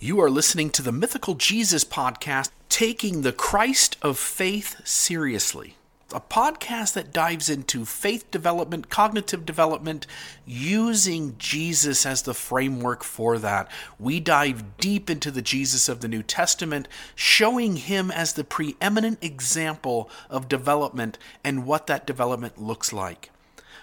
You are listening to the Mythical Jesus podcast, taking the Christ of faith seriously. A podcast that dives into faith development, cognitive development, using Jesus as the framework for that. We dive deep into the Jesus of the New Testament, showing him as the preeminent example of development and what that development looks like.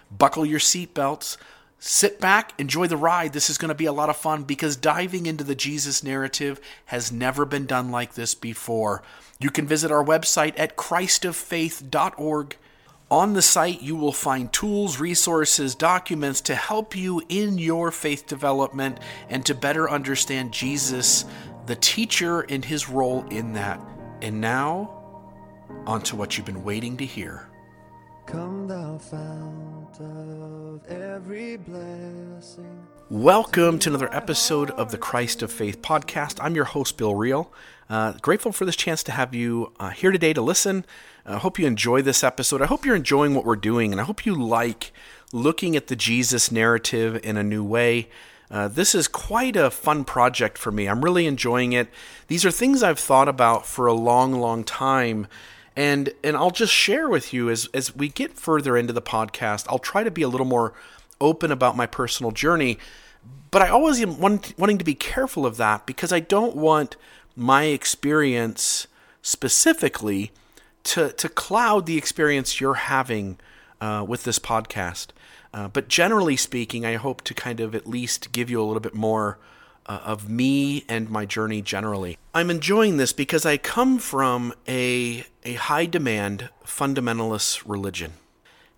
Buckle your seatbelts Sit back, enjoy the ride. This is going to be a lot of fun because diving into the Jesus narrative has never been done like this before. You can visit our website at christoffaith.org. On the site, you will find tools, resources, documents to help you in your faith development and to better understand Jesus, the teacher, and his role in that. And now, on to what you've been waiting to hear. Come thou fount of every blessing. Welcome to another episode of the Christ of Faith podcast. I'm your host, Bill Reel. Uh, grateful for this chance to have you uh, here today to listen. I hope you enjoy this episode. I hope you're enjoying what we're doing, and I hope you like looking at the Jesus narrative in a new way. Uh, this is quite a fun project for me. I'm really enjoying it. These are things I've thought about for a long, long time and and I'll just share with you as as we get further into the podcast, I'll try to be a little more open about my personal journey, but I always am want, wanting to be careful of that because I don't want my experience specifically to to cloud the experience you're having uh, with this podcast. Uh, but generally speaking, I hope to kind of at least give you a little bit more uh, of me and my journey generally. I'm enjoying this because I come from a, a high demand fundamentalist religion.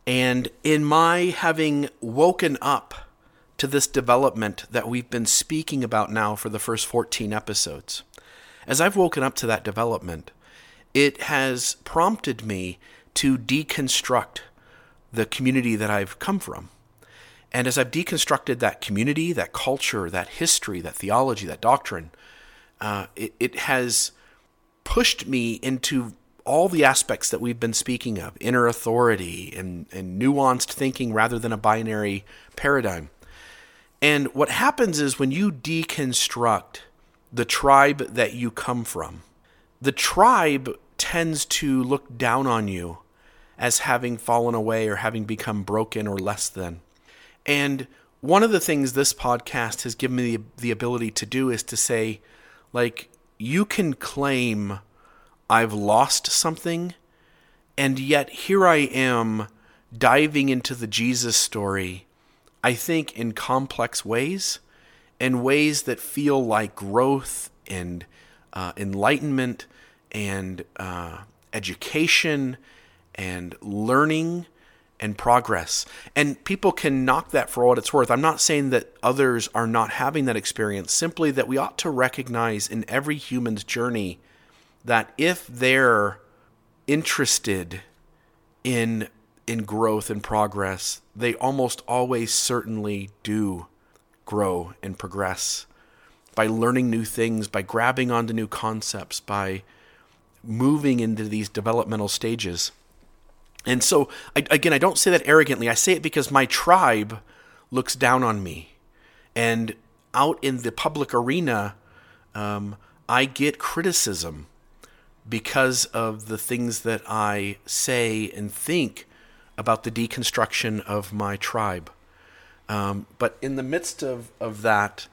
And in my having woken up to this development that we've been speaking about now for the first 14 episodes, as I've woken up to that development, it has prompted me to deconstruct the community that I've come from. And as I've deconstructed that community, that culture, that history, that theology, that doctrine, uh, it, it has pushed me into all the aspects that we've been speaking of inner authority and, and nuanced thinking rather than a binary paradigm. And what happens is when you deconstruct the tribe that you come from, the tribe tends to look down on you as having fallen away or having become broken or less than. And one of the things this podcast has given me the, the ability to do is to say, like, you can claim I've lost something, and yet here I am diving into the Jesus story, I think in complex ways, and ways that feel like growth and uh, enlightenment and uh, education and learning and progress. And people can knock that for what it's worth. I'm not saying that others are not having that experience, simply that we ought to recognize in every human's journey that if they're interested in in growth and progress, they almost always certainly do grow and progress by learning new things, by grabbing onto new concepts, by moving into these developmental stages. And so, I, again, I don't say that arrogantly. I say it because my tribe looks down on me. And out in the public arena, um, I get criticism because of the things that I say and think about the deconstruction of my tribe. Um, but in the midst of, of that,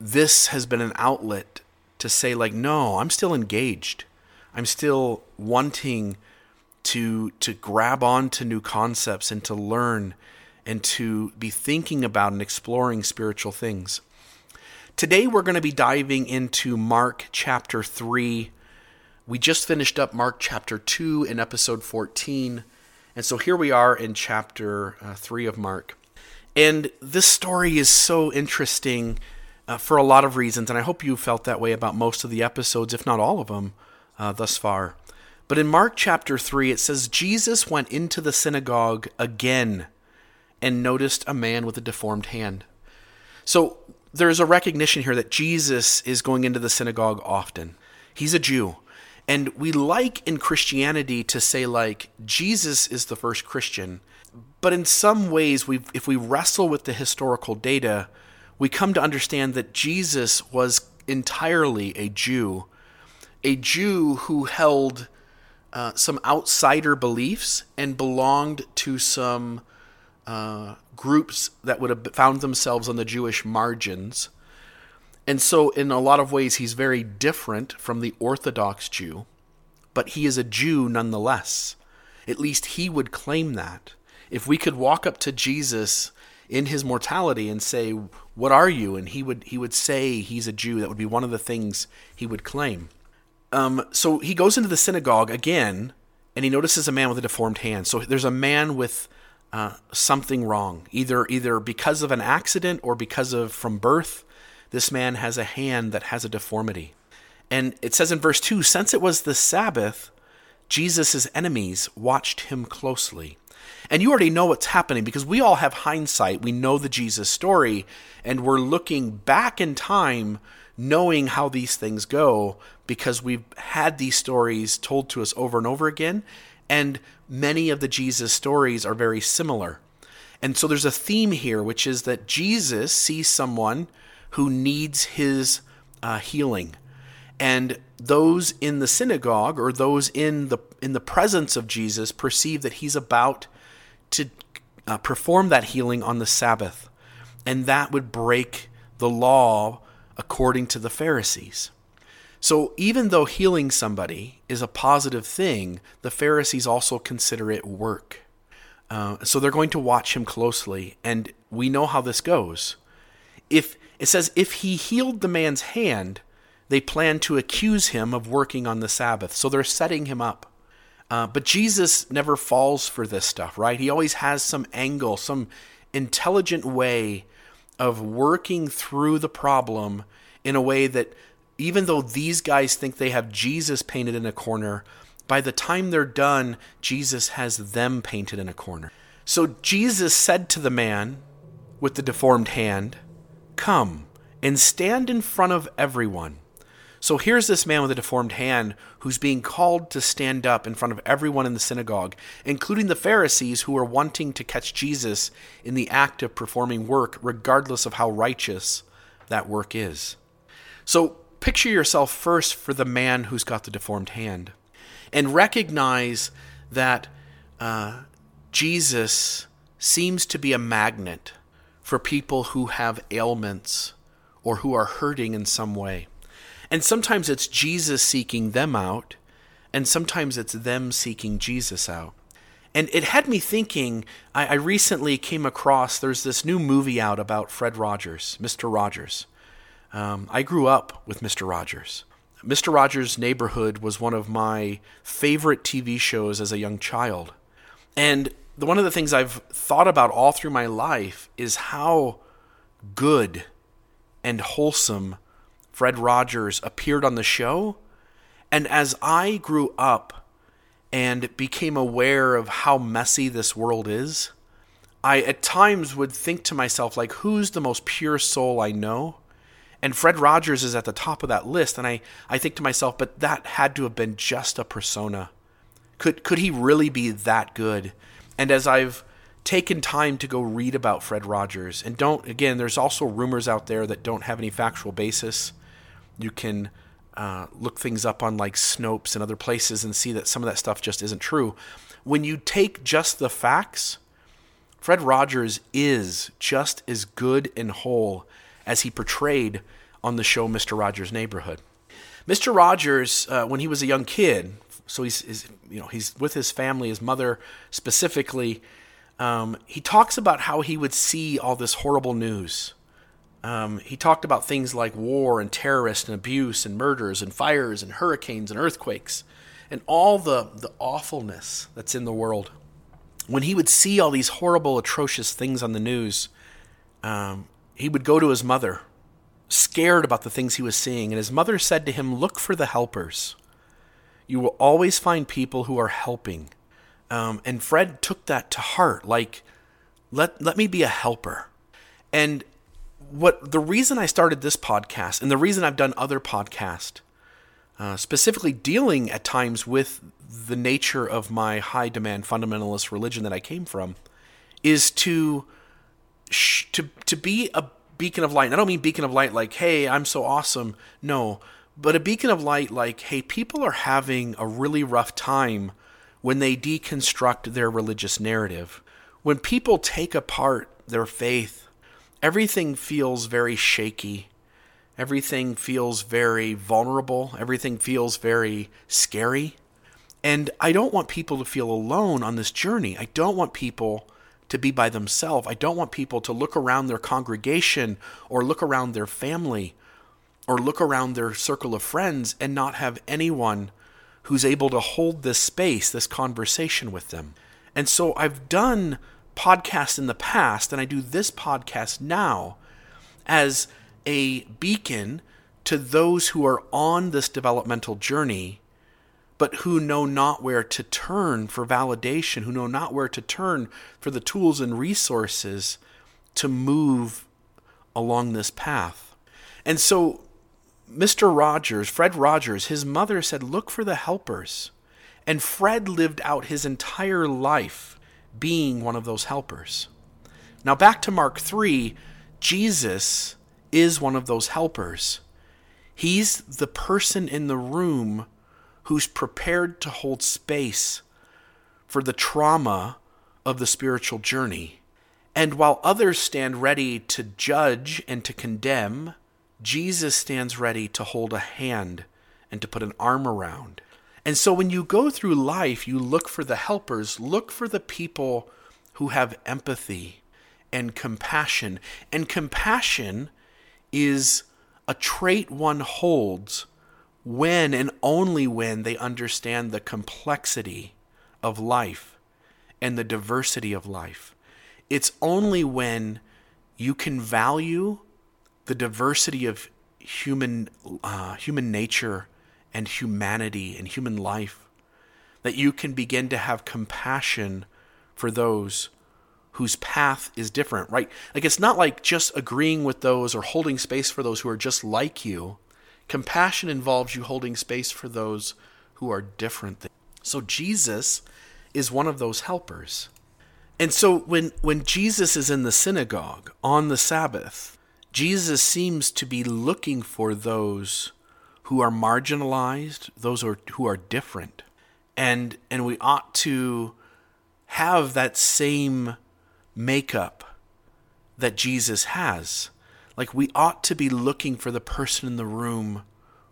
this has been an outlet to say, like, no, I'm still engaged. I'm still wanting to to grab on to new concepts and to learn and to be thinking about and exploring spiritual things. Today we're going to be diving into Mark chapter 3. We just finished up Mark chapter 2 in episode 14. And so here we are in chapter uh, 3 of Mark. And this story is so interesting uh, for a lot of reasons, and I hope you felt that way about most of the episodes, if not all of them, uh, thus far. But in Mark chapter 3, it says Jesus went into the synagogue again and noticed a man with a deformed hand. So there's a recognition here that Jesus is going into the synagogue often. He's a Jew. And we like in Christianity to say, like, Jesus is the first Christian. But in some ways, we if we wrestle with the historical data, we come to understand that Jesus was entirely a Jew, a Jew who held uh, some outsider beliefs and belonged to some uh, groups that would have found themselves on the Jewish margins. And so, in a lot of ways, he's very different from the Orthodox Jew, but he is a Jew nonetheless. At least he would claim that. If we could walk up to Jesus in his mortality and say, "What are you?" and he would he would say he's a Jew, that would be one of the things he would claim. Um, so he goes into the synagogue again, and he notices a man with a deformed hand. So there's a man with uh, something wrong, either either because of an accident or because of from birth. This man has a hand that has a deformity. And it says in verse 2 Since it was the Sabbath, Jesus' enemies watched him closely. And you already know what's happening because we all have hindsight. We know the Jesus story, and we're looking back in time knowing how these things go because we've had these stories told to us over and over again. And many of the Jesus stories are very similar. And so there's a theme here, which is that Jesus sees someone who needs his uh, healing. And those in the synagogue or those in the in the presence of Jesus perceive that he's about to uh, perform that healing on the Sabbath, and that would break the law according to the Pharisees. So, even though healing somebody is a positive thing, the Pharisees also consider it work. Uh, so, they're going to watch him closely, and we know how this goes. If it says, if he healed the man's hand, they plan to accuse him of working on the Sabbath. So, they're setting him up. Uh, but Jesus never falls for this stuff, right? He always has some angle, some intelligent way of working through the problem in a way that even though these guys think they have Jesus painted in a corner, by the time they're done, Jesus has them painted in a corner. So Jesus said to the man with the deformed hand, Come and stand in front of everyone. So here's this man with a deformed hand who's being called to stand up in front of everyone in the synagogue, including the Pharisees who are wanting to catch Jesus in the act of performing work, regardless of how righteous that work is. So picture yourself first for the man who's got the deformed hand and recognize that uh, Jesus seems to be a magnet for people who have ailments or who are hurting in some way. And sometimes it's Jesus seeking them out, and sometimes it's them seeking Jesus out. And it had me thinking, I, I recently came across, there's this new movie out about Fred Rogers, Mr. Rogers. Um, I grew up with Mr. Rogers. Mr. Rogers' Neighborhood was one of my favorite TV shows as a young child. And the, one of the things I've thought about all through my life is how good and wholesome Fred Rogers appeared on the show. And as I grew up and became aware of how messy this world is, I at times would think to myself, like, who's the most pure soul I know? And Fred Rogers is at the top of that list. And I, I think to myself, but that had to have been just a persona. Could, could he really be that good? And as I've taken time to go read about Fred Rogers, and don't, again, there's also rumors out there that don't have any factual basis. You can uh, look things up on like Snopes and other places and see that some of that stuff just isn't true. When you take just the facts, Fred Rogers is just as good and whole as he portrayed on the show Mr. Rogers' Neighborhood. Mr. Rogers, uh, when he was a young kid, so he's, he's, you know he's with his family, his mother specifically. Um, he talks about how he would see all this horrible news um, he talked about things like war and terrorists and abuse and murders and fires and hurricanes and earthquakes and all the, the awfulness that's in the world. When he would see all these horrible, atrocious things on the news, um, he would go to his mother, scared about the things he was seeing. And his mother said to him, Look for the helpers. You will always find people who are helping. Um, and Fred took that to heart, like, let, let me be a helper. And what the reason I started this podcast and the reason I've done other podcasts, uh, specifically dealing at times with the nature of my high demand fundamentalist religion that I came from, is to sh- to to be a beacon of light. And I don't mean beacon of light like, hey, I'm so awesome. No, but a beacon of light like, hey, people are having a really rough time when they deconstruct their religious narrative. When people take apart their faith, everything feels very shaky. Everything feels very vulnerable. Everything feels very scary. And I don't want people to feel alone on this journey. I don't want people to be by themselves. I don't want people to look around their congregation or look around their family or look around their circle of friends and not have anyone who's able to hold this space, this conversation with them. And so I've done podcasts in the past, and I do this podcast now as a beacon to those who are on this developmental journey, but who know not where to turn for validation, who know not where to turn for the tools and resources to move along this path. And so, Mr. Rogers, Fred Rogers, his mother said, Look for the helpers. And Fred lived out his entire life being one of those helpers. Now, back to Mark 3, Jesus is one of those helpers. He's the person in the room who's prepared to hold space for the trauma of the spiritual journey. And while others stand ready to judge and to condemn, Jesus stands ready to hold a hand and to put an arm around. And so when you go through life, you look for the helpers, look for the people who have empathy and compassion. And compassion is a trait one holds when and only when they understand the complexity of life and the diversity of life. It's only when you can value the diversity of human uh, human nature and humanity and human life that you can begin to have compassion for those whose path is different, right? Like it's not like just agreeing with those or holding space for those who are just like you. Compassion involves you holding space for those who are different. So Jesus is one of those helpers. And so when when Jesus is in the synagogue on the Sabbath, Jesus seems to be looking for those who are marginalized, those who are, who are different. And and we ought to have that same makeup that Jesus has. Like we ought to be looking for the person in the room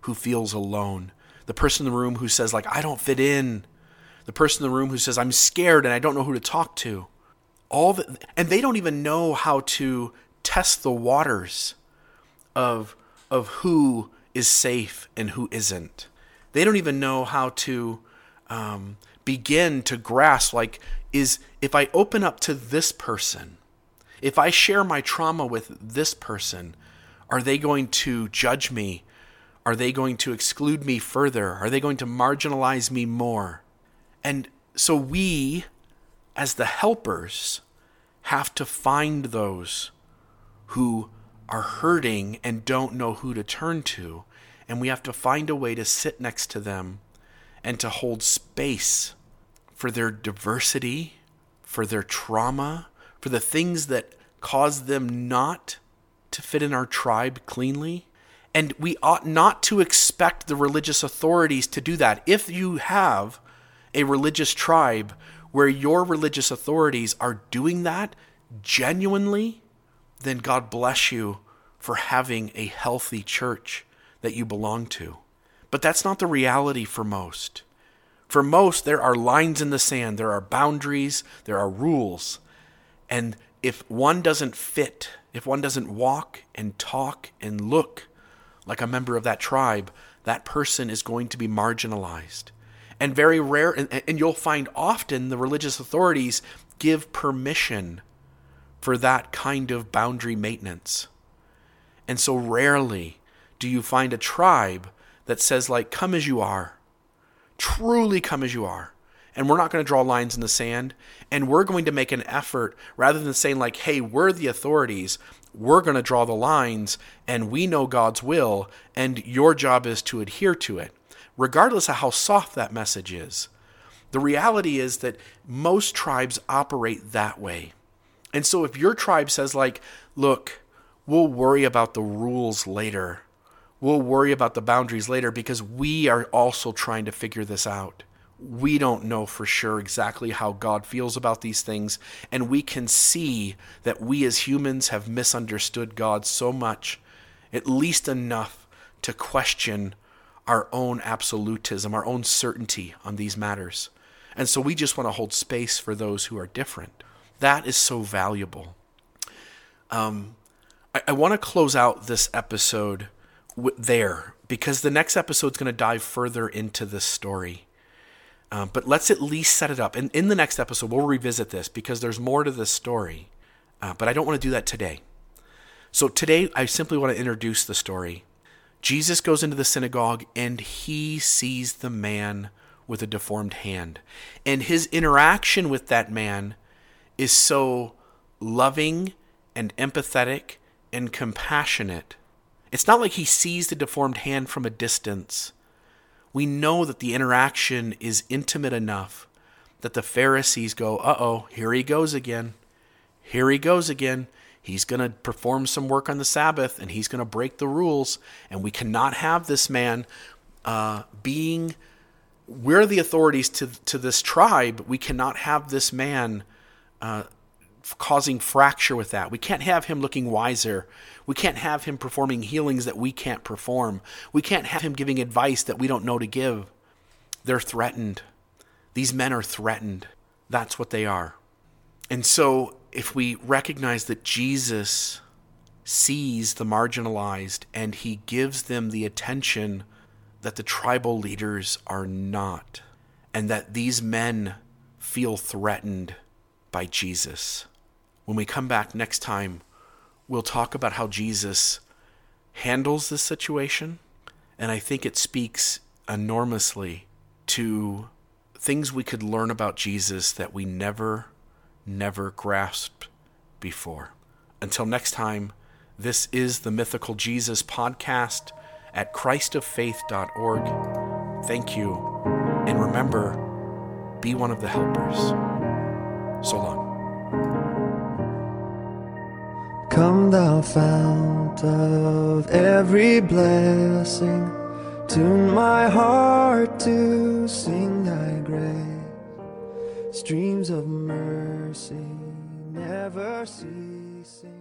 who feels alone. The person in the room who says like I don't fit in. The person in the room who says I'm scared and I don't know who to talk to. All the, and they don't even know how to test the waters of of who is safe and who isn't. They don't even know how to um, begin to grasp like is if I open up to this person, if I share my trauma with this person, are they going to judge me? Are they going to exclude me further? Are they going to marginalize me more? And so we, as the helpers, have to find those who are hurting and don't know who to turn to. And we have to find a way to sit next to them and to hold space for their diversity, for their trauma, for the things that cause them not to fit in our tribe cleanly. And we ought not to expect the religious authorities to do that. If you have a religious tribe where your religious authorities are doing that genuinely, then God bless you for having a healthy church that you belong to. But that's not the reality for most. For most, there are lines in the sand, there are boundaries, there are rules. And if one doesn't fit, if one doesn't walk and talk and look like a member of that tribe, that person is going to be marginalized. And very rare, and, and you'll find often the religious authorities give permission for that kind of boundary maintenance. And so rarely do you find a tribe that says, like, come as you are, truly come as you are. And we're not going to draw lines in the sand. And we're going to make an effort rather than saying, like, hey, we're the authorities. We're going to draw the lines and we know God's will. And your job is to adhere to it, regardless of how soft that message is. The reality is that most tribes operate that way. And so if your tribe says, like, look, We'll worry about the rules later. We'll worry about the boundaries later because we are also trying to figure this out. We don't know for sure exactly how God feels about these things, and we can see that we as humans have misunderstood God so much, at least enough to question our own absolutism, our own certainty on these matters. And so we just want to hold space for those who are different. That is so valuable. Um, I, I want to close out this episode w- there because the next episode is going to dive further into this story. Um, but let's at least set it up. And in the next episode, we'll revisit this because there's more to this story. Uh, but I don't want to do that today. So today, I simply want to introduce the story. Jesus goes into the synagogue and he sees the man with a deformed hand. And his interaction with that man is so loving and empathetic and compassionate. It's not like he sees the deformed hand from a distance we know that the interaction is intimate enough that the Pharisees go, uh oh, here he goes again. Here he goes again. He's going to perform some work on the Sabbath and he's going to break the rules. And we cannot have this man uh, being, we're the authorities to, to this tribe. We cannot have this man uh, causing fracture with that. We can't have him looking wiser. We can't have him performing healings that we can't perform. We can't have him giving advice that we don't know to give. They're threatened. These men are threatened. That's what they are. And so, if we recognize that Jesus sees the marginalized and he gives them the attention that the tribal leaders are not, and that these men feel threatened by Jesus. When we come back next time, we'll talk about how Jesus handles this situation. And I think it speaks enormously to things we could learn about Jesus that we never, never grasped before. Until next time, this is the Mythical Jesus podcast at christoffaith.org. Thank you. And remember, be one of the helpers. So long. Come, thou fount of every blessing, tune my heart to sing thy grace. Streams of mercy never ceasing.